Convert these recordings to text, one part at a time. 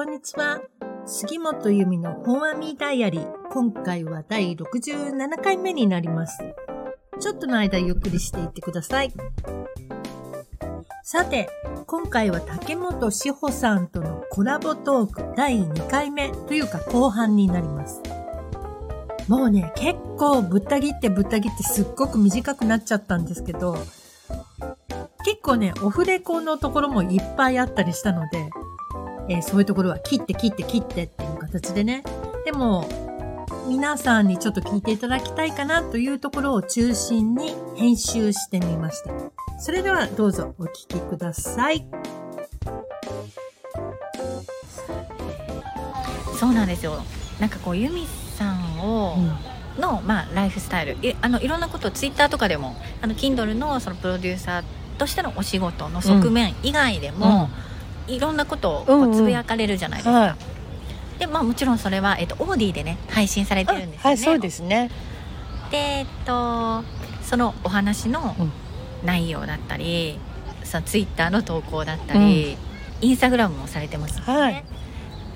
こんにちは。杉本由美の本アミダイアリー。今回は第67回目になります。ちょっとの間ゆっくりしていってください。さて、今回は竹本志保さんとのコラボトーク第2回目というか後半になります。もうね、結構ぶった切ってぶった切ってすっごく短くなっちゃったんですけど、結構ね、オフレコのところもいっぱいあったりしたので、えーそういうところは切って切って切ってっていう形でね。でも、皆さんにちょっと聞いていただきたいかなというところを中心に編集してみました。それではどうぞお聞きください。そうなんですよなんかこうユミさんを、の、まあ、ライフスタイルいあのいろんなことをツイッターとかでもあの Kindle のそのプロデューサーとしてのお仕事の側面以外でも、いろんなことをこうん。ううんつぶやかれるじゃないですか、はでまあもちろんそれは、えっと、オーディでね配信されい。てるんですよね。はい、そうですね。でえっとそのお話のうん。内容だったり、そのツイッターの投稿だったり、インスタグラムもされてますよね、はい。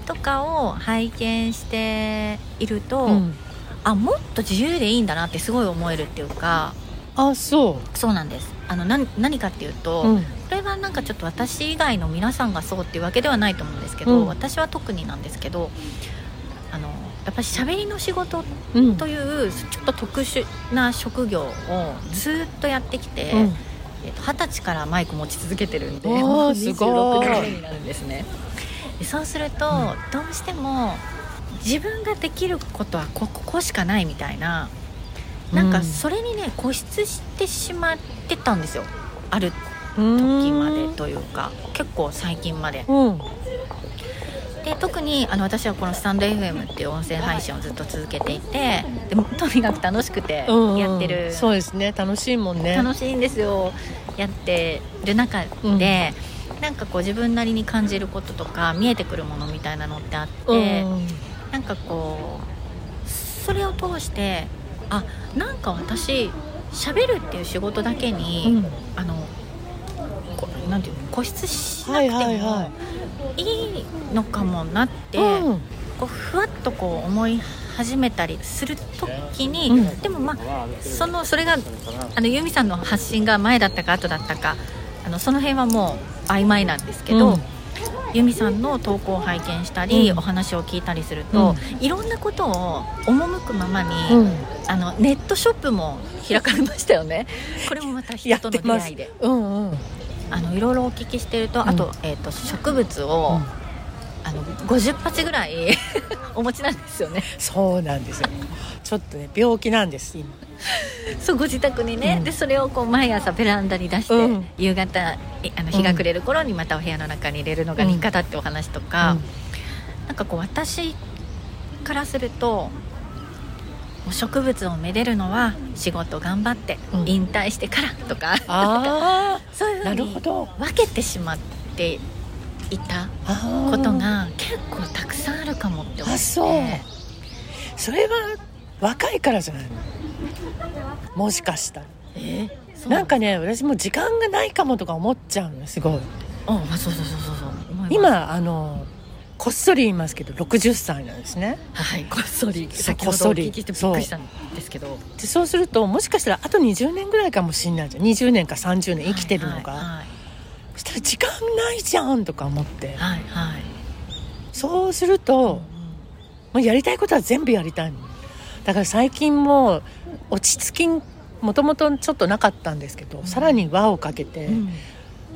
とかを拝見していると、うん。あもっと自由でいいんだなってすごい思えるっていうかあ、そそうなんですあの何何かっていうと、う。うん。これはなんかちょっと私以外の皆さんがそうっていうわけではないと思うんですけど、うん私は特になんですけどあのやっぱり喋りの仕事うん。というちょっと特殊な職業をずっとやってきて、うんえっと二十歳からマイク持ち続けてるんでおーもうすごい26年目になるんですねでそうすると、どうしても自分ができることはこここしかないみたいななんかそれにね固執してしまってたんですよある時までというか結構最近までうん。で特にあの私はこのスタンド FM っていう音声配信をずっと続けていてでもとにかく楽しくてうんうんやってる、そうですね。楽しいもんね。楽しいんですよやってる中で、なんかこう自分なりに感じることとか見えてくるものみたいなのってあって、うん。なんかこうそれを通してあなんか私喋るっていう仕事だけに、うん。あのこなんていうの固執しなはいくてもはいはいい。のかもなって、うん。こうふわっとこう思い始めたりする時に、うん。でもまあそのそれがあのユミさんの発信が前だったか後だったかあのその辺はもう曖昧なんですけど、うんユミさんの投稿を拝見したり、うんお話を聞いたりすると、いろんなことを赴くままに、うん。あのネットショップも開かれましたよね これもまた人との出会いでうんうん。あのいろいろお聞きしてるとあと,、えー、と植物を、あの50鉢ぐらい お持ちなんですよねそうなんですよ。ちょっとね、病気なんです。今。そうご自宅にね、うん。でそれをこう毎朝ベランダに出して、うん。夕方いあの日が暮れる頃にまたお部屋の中に入れるのが日課だってお話とか、なんかこう私からすると植物をめでるのは仕事頑張ってうん。引退してからとか、ああ、そういうふうなるほにど。分けてしまっていたことが結構たくさんあるかもって思って。あそう。それは若いからじゃないの？もしかしたら。えなんかね私も時間がないかもとか思っちゃうのすごい。あそうそうそうそうそう。今あのこっそり言いますけど60歳なんですね。はいこっそり。先ほどお聞きしてびっくりしたんですけど。でそうするともしかしたらあと20年ぐらいかもしんないじゃん。20年か30年生きてるのが、はいそしたら時間ないじゃんとか思って。はいはい。そうするともうやりたいことは全部やりたいの。だから最近もう落ち着きもともとちょっとなかったんですけど、さらに輪をかけて、うん。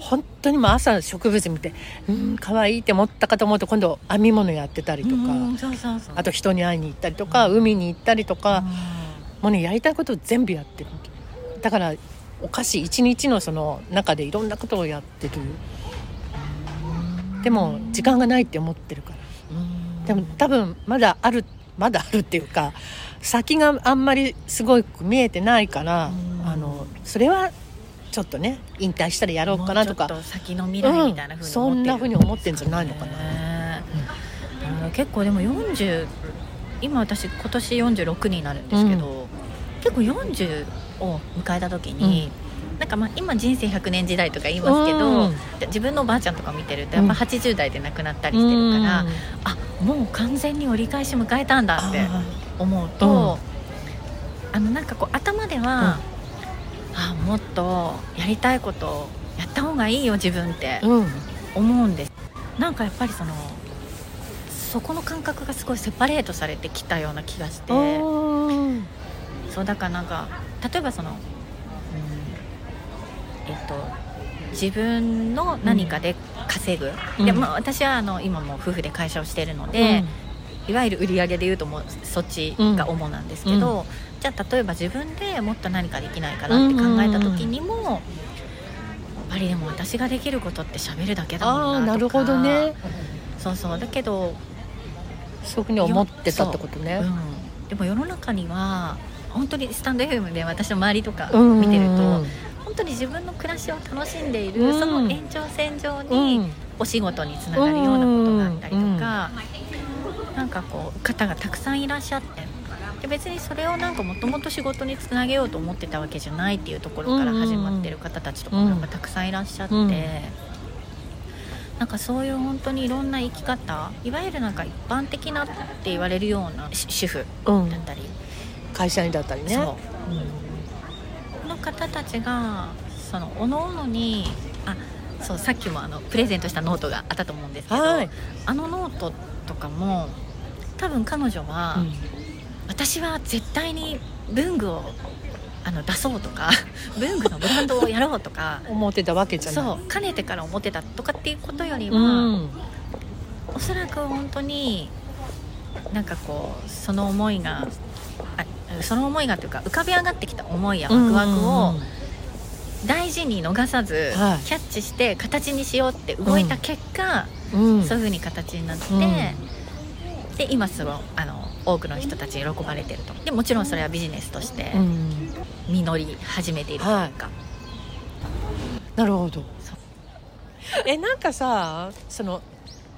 本当にもう朝植物見てうん可愛いって思ったかと思うと今度編み物やってたりとか、あと人に会いに行ったりとか、海に行ったりとか、もうねやりたいことを全部やってるだからおかしい一日のその中でいろんなことをやってる。でも時間がないって思ってるから。うん。でも多分まだあるまだあるっていうか先があんまりすごく見えてないからうん。あのそれはちょっとね引退したらやろうかなとか。先の未来みたいなふうにんそんな風に思ってんじゃないのかな。ねうん。結構でも40今私今年46になるんですけど、結構40を迎えた時に、なんかまあ今人生100年時代とか言いますけど、うん。自分のおばあちゃんとか見てるとやっぱ80代で亡くなったりしてるから、うん。あもう完全に折り返し迎えたんだってあ思うと、あのなんかこう頭では、あもっとやりたいことやった方がいいよ自分って思うんです。なんかやっぱりそのそこの感覚がすごいセパレートされてきたような気がして。うんそうだからなんか例えばその、うんえっと自分の何かで稼ぐ、うん。でまあ、私はあの今も夫婦で会社をしているので、いわゆる売り上げでいうともうそっちが主なんですけど、じゃあ例えば自分でもっと何かできないかなって考えた時にも、やっぱりでも私ができることって喋るだけだあもんなとかあなるほどね。そうそう。だけど、そういうふうに思ってたってことね。うん、でも世の中には本当にスタンド FM で私の周りとかうん見てると、本当に自分の暮らしを楽しんでいる、うん。その延長線上うにん。お仕事につながるようなこなんかこう方がたくさんいらっしゃってで別にそれをなんかもともと仕事につなげようと思ってたわけじゃないっていうところから始まってる方たちとかもたくさんいらっしゃって。うん。なんかそういう本当にいろんな生き方いわゆるなんか一般的なって言われるようなし主婦うんだったり、会社員だったりね。そう。この方たちがそのおのおのにあそうさっきもあのプレゼントしたノートがあったと思うんですけど、はい。あのノートとかも多分彼女は、うん。私は絶対に文具をあの出そうとか 文具のブランドをやろうとか思ってたわけじゃない。そうかねてから思ってたとかっていうことよりは、うん。おそらく本当になんかこうその思いがあその思いがというか浮かび上がってきた思いやワクワクを大事に逃さずキはい。ャッチして形にしようって動いた結果、うん。そういう風に形になって、うんで今すごいあの多くの人たちに喜ばれてると。でもちろんそれはビジネスとしてうん。実り始めているというか、なるほど。えなんかさその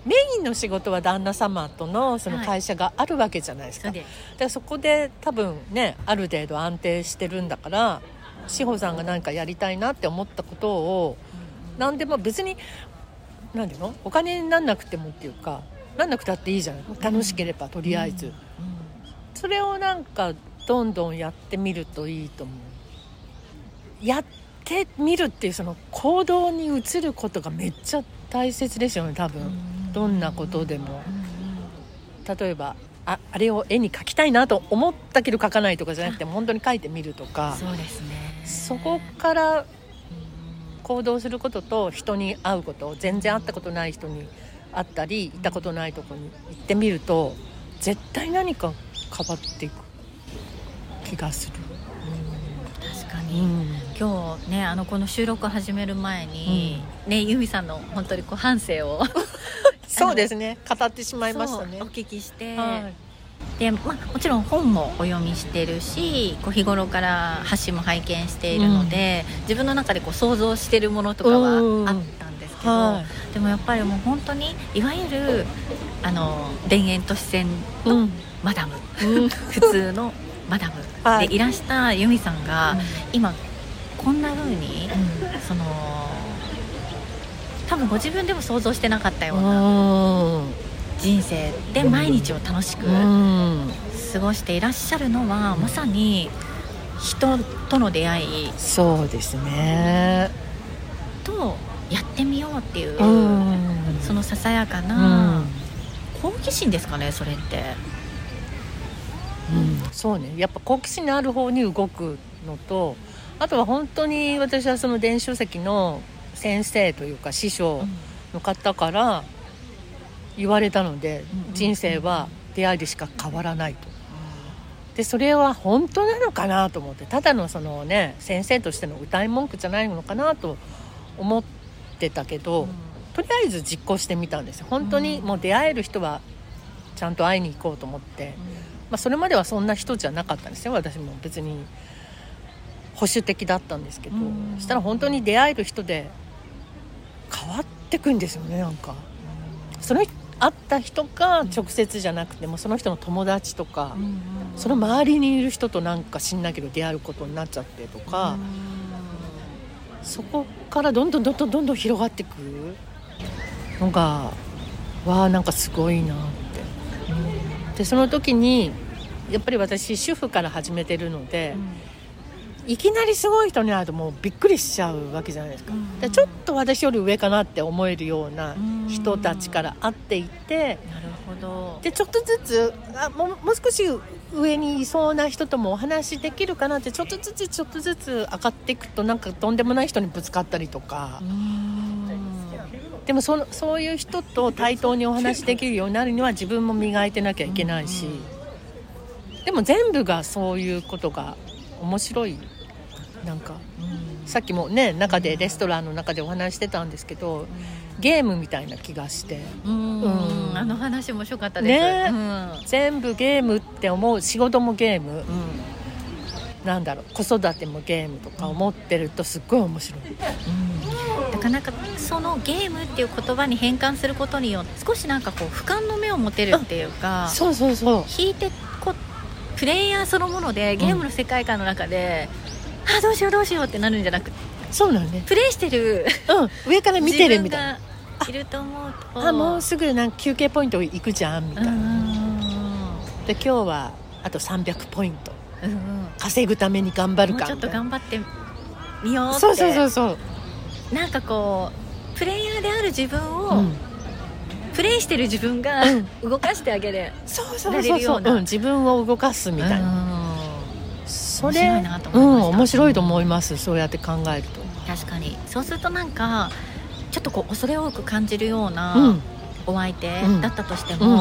メインの仕事は旦那様とのその会社があるわけじゃないですか、それででそこで多分ねある程度安定してるんだから志保さんが何かやりたいなって思ったことを何でも別に何ていうの？お金になんなくてもっていうかなんなくたっていいじゃない楽しければとりあえず、それをなんかどんどんやってみるといいと思う。やってみるっていうその行動に移ることがめっちゃ大切ですよね多分、どんなことでも。例えばああれを絵に描きたいなと思ったけど描かないとかじゃなくて本当に描いてみるとか。そうですね。そこから行動することと人に会うこと全然会ったことない人に会ったり行ったことないとこに行ってみると絶対何か変わっていく気がする。確かに、今日ねあのこの収録始める前に、ね由美さんの本当にこう反省を。そうですね。語ってしまいましたね。お。聞きして、はい。で、まあ、もちろん本もお読みしてるしこう日頃から発信も拝見しているので、自分の中でこう想像してるものとかはうんあったけど、はい。でもやっぱりもう本当にいわゆるあの田園都市線のうん。マダム、うん。普通のマダム。はい。でいらした由美さんが、今こんな風に、その多分ご自分でも想像してなかったようなうん。人生で毎日を楽しくうん。過ごしていらっしゃるのはまさに人との出会い。そうですね。とやってみようっていう、うん。そのささやかうなん。好奇心ですかねそれって。うん。そうね。やっぱ好奇心のある方に動くのとあとは本当に私はその電子書籍の先生というか師匠の方から言われたので、うん人生は出会いでしか変わらないと。でそれは本当なのかなと思ってただのそのね先生としての歌い文句じゃないのかなと思ってたけど、とりあえず実行してみたんですよ。本当にもう出会える人はちゃんと会いに行こうと思って、まあ、それまではそんな人じゃなかったんですよ。私も別に保守的だったんですけど、うん。そしたら本当に出会える人で変わってくんですよねなんか。その会った人が直接じゃなくてもその人の友達とか、その周りにいる人となんか知んないけど出会うことになっちゃってとか、そこからどんどんどんどんどんどん広がっていくのがわあなんかすごいなって。でその時にやっぱり私主婦から始めてるので、いきなりすごい人に会うともうびっくりしちゃうわけじゃないですか、うちょっと私より上かなって思えるような人たちから会っていて、なるほど。でちょっとずつあもうもう少し上にいそうな人ともお話できるかなってちょっとずつちょっとずつ上がっていくとなんかとんでもない人にぶつかったりとか。う、ん。でもそのそういう人と対等にお話できるようになるには自分も磨いてなきゃいけないし、でも全部がそういうことが面白いなんか。さっきもね中でレストランの中でお話してたんですけどゲームみたいな気がして。うん。うん。あの話面白かったです。ね。うん。全部ゲームって思う。仕事もゲーム。なんだろう。子育てもゲームとか思ってるとすっごい面白い。なかなかそのゲームっていう言葉に変換することによって少しなんかこう俯瞰の目を持てるっていうかそうそうそう。引いてこプレイヤーそのものでゲームの世界観の中で、ああどうしようどうしようってなるんじゃなくて。そうなんね。プレイしてる。うん。上から見てるみたい。ないると思うと。あもうすぐなんか休憩ポイント行くじゃんみたいな、で今日はあと300ポイント。うんうん。稼ぐために頑張るかもうちょっと頑張ってみようって。そうそうそうそう。なんかこうプレイヤーである自分を、うん。プレイしてる自分がうん。動かしてあげる。そうそうそうそう、るような。うん、自分を動かすみたいな、なそれ面白いなとうん思いました面白いと思いますそうやって考えると。確かに。そうするとなんかちょっとこう恐れ多く感じるよううなん。お相手うん。だったとしても、うん。い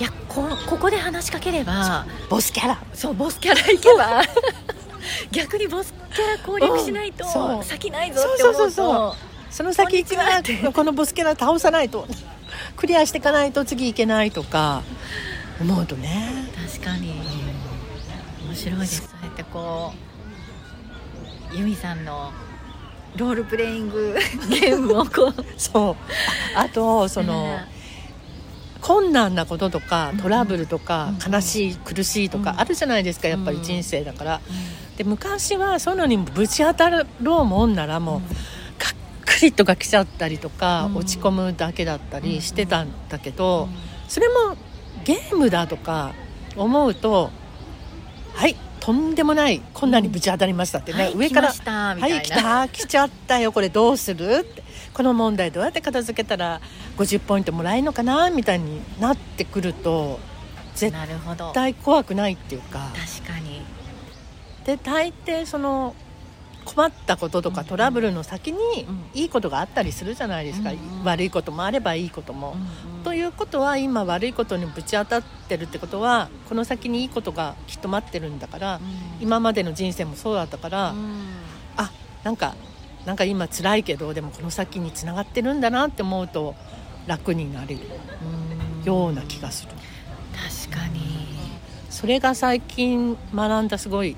やこここで話しかければボスキャラ。そうボスキャラ行けば 逆にボスキャラ攻略しないと先ないぞって思うとそうそうそうその先行くなこのボスキャラ倒さないと クリアしていかないと次行けないとか思うとね。確かに。面白いですってこうユミさんのロールプレイング ゲームをこう。そう。あとその、ね困難なこととかうん。トラブルとかうん。悲しい苦しいとうん。かあるじゃないですかやっぱりうん。人生だから。で昔はそういうのにぶち当たろうもんならもうがっくりとか来ちゃったりとかうん。落ち込むだけだったうん。りしてたんだけどそれもゲームだとか思うとはいとんでもない困難にぶち当たりましたってね、はい上からはたい来た来ちゃったよこれどうする？って。この問題どうやって片付けたら50ポイントもらえるのかなみたいになってくると絶対怖くないっていうか。かに。で大抵その困ったこととかうんトラブルの先にうん。いいことがあったりするじゃないですか、うんうん。悪いこともあればいいことも。ということは今悪いことにぶち当たってるってことはこの先にいいことがきっと待ってるんだから、今までの人生もそうだったから、あなんかなんか今辛いけどでもこの先につながってるんだなって思うと楽になれるような気がする。確かに。それが最近学んだすごい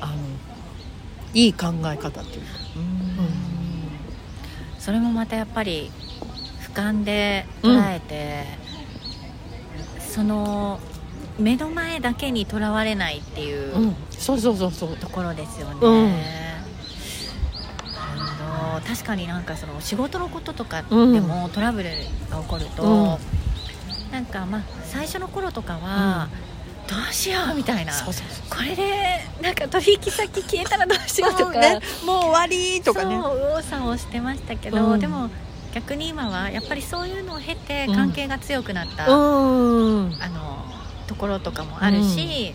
あのいい考え方というか。それもまたやっぱり俯瞰で捉えて、その目の前だけにとらわれないっていううん、そうそうそうそう。ところですよね、うんなるほど確かになんかその仕事のこととかでうん。もトラブルが起こると、うん。なんかまあ最初の頃とかは、どうしようみたいな。これでなんか取引先消えたらどうしようとか、ね、もう終わりとかね。そう右往左往してましたけど、うん。でも逆に今はやっぱりそういうのを経てうん。関係が強くなった、うん。あのところとかもあるし、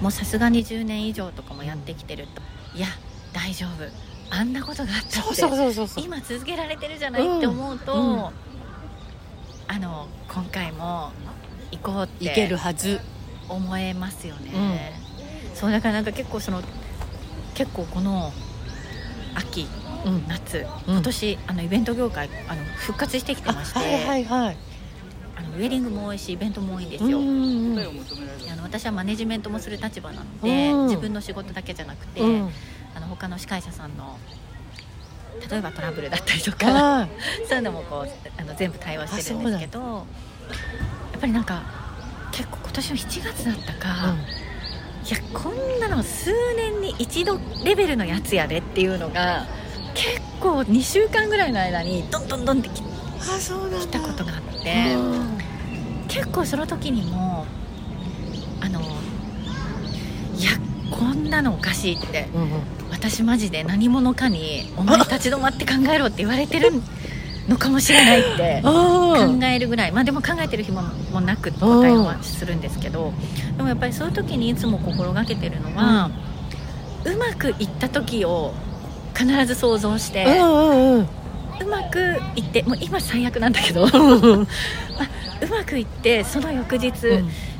もうさすがに10年以上とかもやってきてると。いや大丈夫。あんなことがあったって今続けられてるじゃないって思うと、うん。うん。あの今回も行こうっていけるはず。思えますよね、そうだからなんか結構その結構この秋うん。夏うん。今年、あのイベント業界あの復活してきてあまして、はいはいはい。あのウェディングも多いしイベントも多いんですよ、うんうんうん。あの私はマネジメントもする立場なので、うん。自分の仕事だけじゃなくて、うん。あの他の司会者さんの例えばトラブルだったりとかはい。そういうのもこうあの全部対応してるんですけどぱりなんか結構今年の7月だったか、いやこんなの数年に一度レベルのやつやでっていうのが結構2週間ぐらいの間にドンドンドンってきあそうなんだ。来たことがあって結構その時にもあのいやこんなのおかしいってうんうん。私マジで何者かに「お前立ち止まって考えろ」って言われてるのかもしれないって考あえるぐらい。まあでも考えてる暇もなく答えはするんですけどでもやっぱりそういう時にいつも心がけてるのは、うまくいった時を必ず想像して、うんうんうん。うまくいってもう今最悪なんだけど うまくいってその翌日、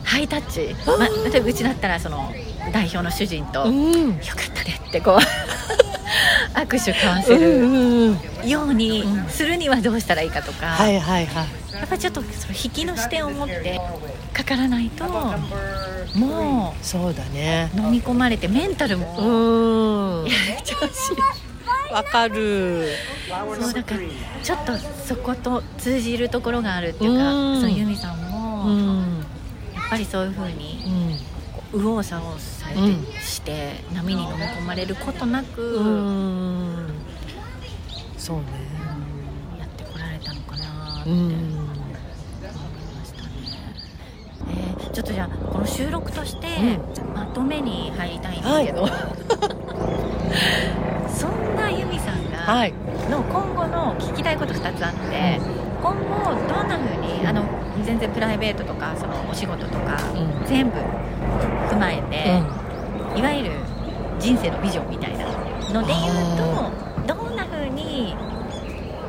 ハイタッチ、まあ、例えばうちだったらその代表の主人と「ようん。かったね」ってこう握手交わせるようにうんするにはどうしたらいいかとか、はいはいはい。やっぱりちょっとその引きの視点を持ってかからないともそうだね。う飲み込まれてメンタルも。うん。調子わかる。そうだからちょっとそこと通じるところがあるっていうかうん。そのユミさんうもん。やっぱりそういう風にうん右往左往されて、うん。して波に飲み込まれることなく、うん。そうね。やってこられたのかなってう思いんましたね、えーちょっとじゃあこの収録としてうまとめに入りたいんですけど、そんなユミさんがはい。の今後の聞きたいこと2つあって今後どんな風にあの全然プライベートとかそのお仕事とかうん。全部踏まえて、いわゆる人生のビジョンみたいなので言うとどんな風に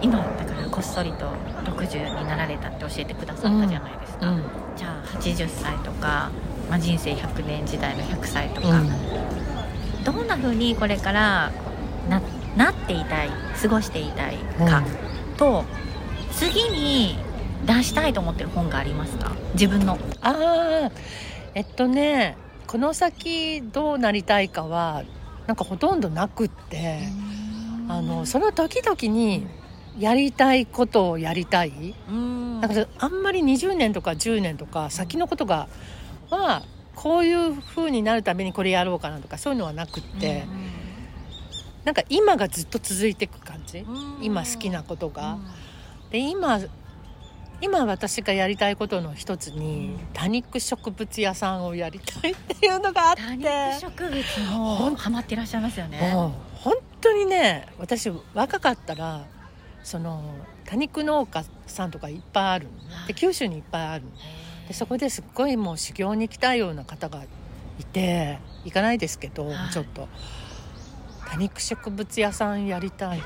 今だからこっそりと60になられたって教えてくださったじゃないですか、うん。じゃあ80歳とか、まあ、人生100年時代の100歳とか、うん。どんな風にこれからななっていたい過ごしていたいか、と次に出したいと思ってる本がありますか？自分の。ああえっとねこの先どうなりたいかはなんかほとんどなくってあのその時々にやりたいことをやりたい。うん。だからあんまり20年とか10年とか先のことがはこういう風になるためにこれやろうかなとかそういうのはなくって、なんか今がずっと続いていく感じ。今好きなことが。で今今私がやりたいことの一つに多肉植物屋さんをやりたいっていうのがあって。多肉植物もハマっていらっしゃいますよね。もう本当にね私若かったらその多肉農家さんとかいっぱいあるで九州にいっぱいあるでそこですっごいもう修行に来たような方がいて行かないですけど、はい。ちょっと多肉植物屋さんやりたい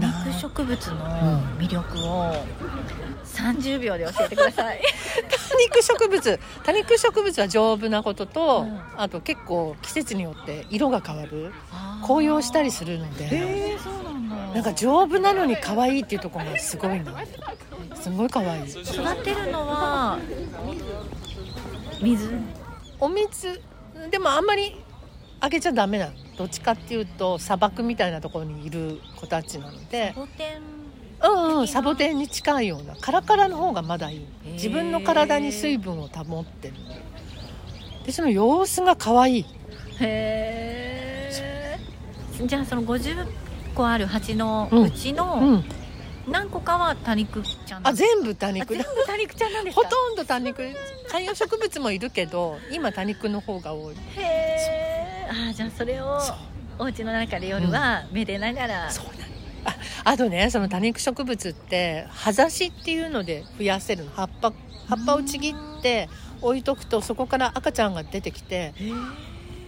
多肉植物の魅力を30秒で教えてください。多肉植物。多肉植物は丈夫なことと、うん。あと結構季節によって色が変わる。紅葉したりするので。へえそうなんだ。なんか丈夫なのに可愛いっていうところがすごいな。すごい可愛い。育てるのは水？お水。でもあんまりあげちゃダメなの。どっちかっていうと砂漠みたいなところにいる子たちなので。サボテンうんうんサボテンに近いようなカラカラの方がまだいい。自分の体に水分を保ってるでその様子が可愛い。へえじゃあその50個ある鉢のうちのうん。何個かは多肉ちゃん？あ全部多あ肉全部多肉ちゃんなんですか？ほとんど多肉。観葉植物もいるけど今多肉の方が多い。へえあじゃあそれをお家の中で夜はめでながら、そうなの。ああとねその多肉植物って葉ざしっていうので増やせるの。葉っぱ葉っぱをちぎって置いとくとそこから赤ちゃんが出てきて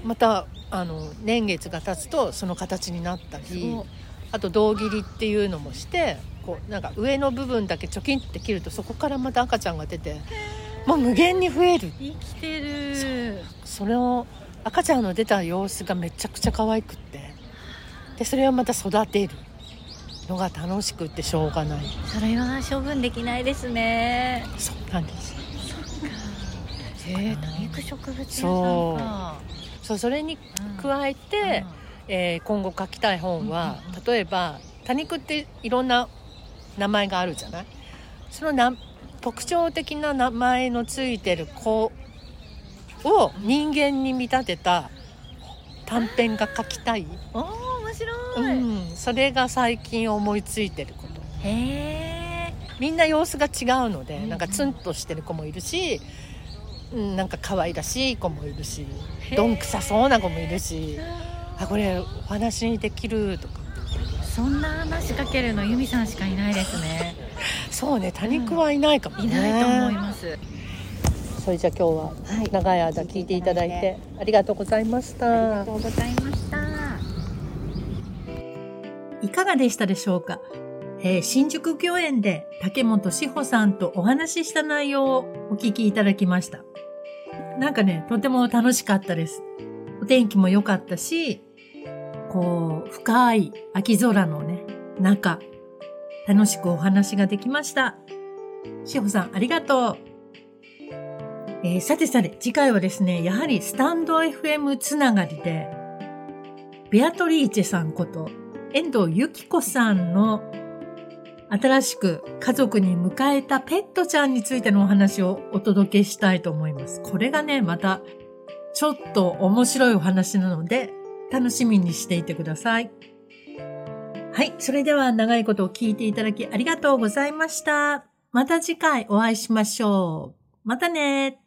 またあの年月が経つとその形になったり。あと胴切りっていうのもしてこうなんか上の部分だけチョキンって切るとそこからまた赤ちゃんが出てもう無限に増える。生きてる。それを赤ちゃんの出た様子がめちゃくちゃ可愛くって。でそれをまた育てる。のが楽しくってしょうがない。それは処分できないですね。そうなんです。へえ多肉植物そうか。そう。それにうん。加えて、えー今後書きたい本は、うんうんうん。例えば多肉っていろんな名前があるじゃない？そのな特徴的な名前のついてる子を人間に見立てた短編が書きたい、おー面白い、うん、それが最近思いついてること。へえみんな様子が違うので、うん。なんかツンとしてる子もいるし、うん、なんか可愛らしい子もいるしどんくさそうな子もいるしあこれお話にできるとか。そんな話しかけるの由美さんしかいないですね。そうね多肉はいないかもね、いないと思いますそれじゃあ今日ははい長い間聞いていただいてありがとうございましありがたとうございましたいかがでしたでしょうか、えー新宿御苑で竹本志保さんとお話しした内容をお聞きいただきました。なんかね、とても楽しかったです。お天気も良かったし、こう、深い秋空のね、中、楽しくお話ができました。志保さん、ありがとう。えーさてさて、次回はですね、やはりスタンド FM つながりで、ベアトリーチェさんこと、遠藤由紀子さんの新しく家族に迎えたペットちゃんについてのお話をお届けしたいと思います。これがね、またちょっと面白いお話なので、楽しみにしていてください。はい。それでは長いことを聞いていただきありがとうございました。また次回お会いしましょう。またね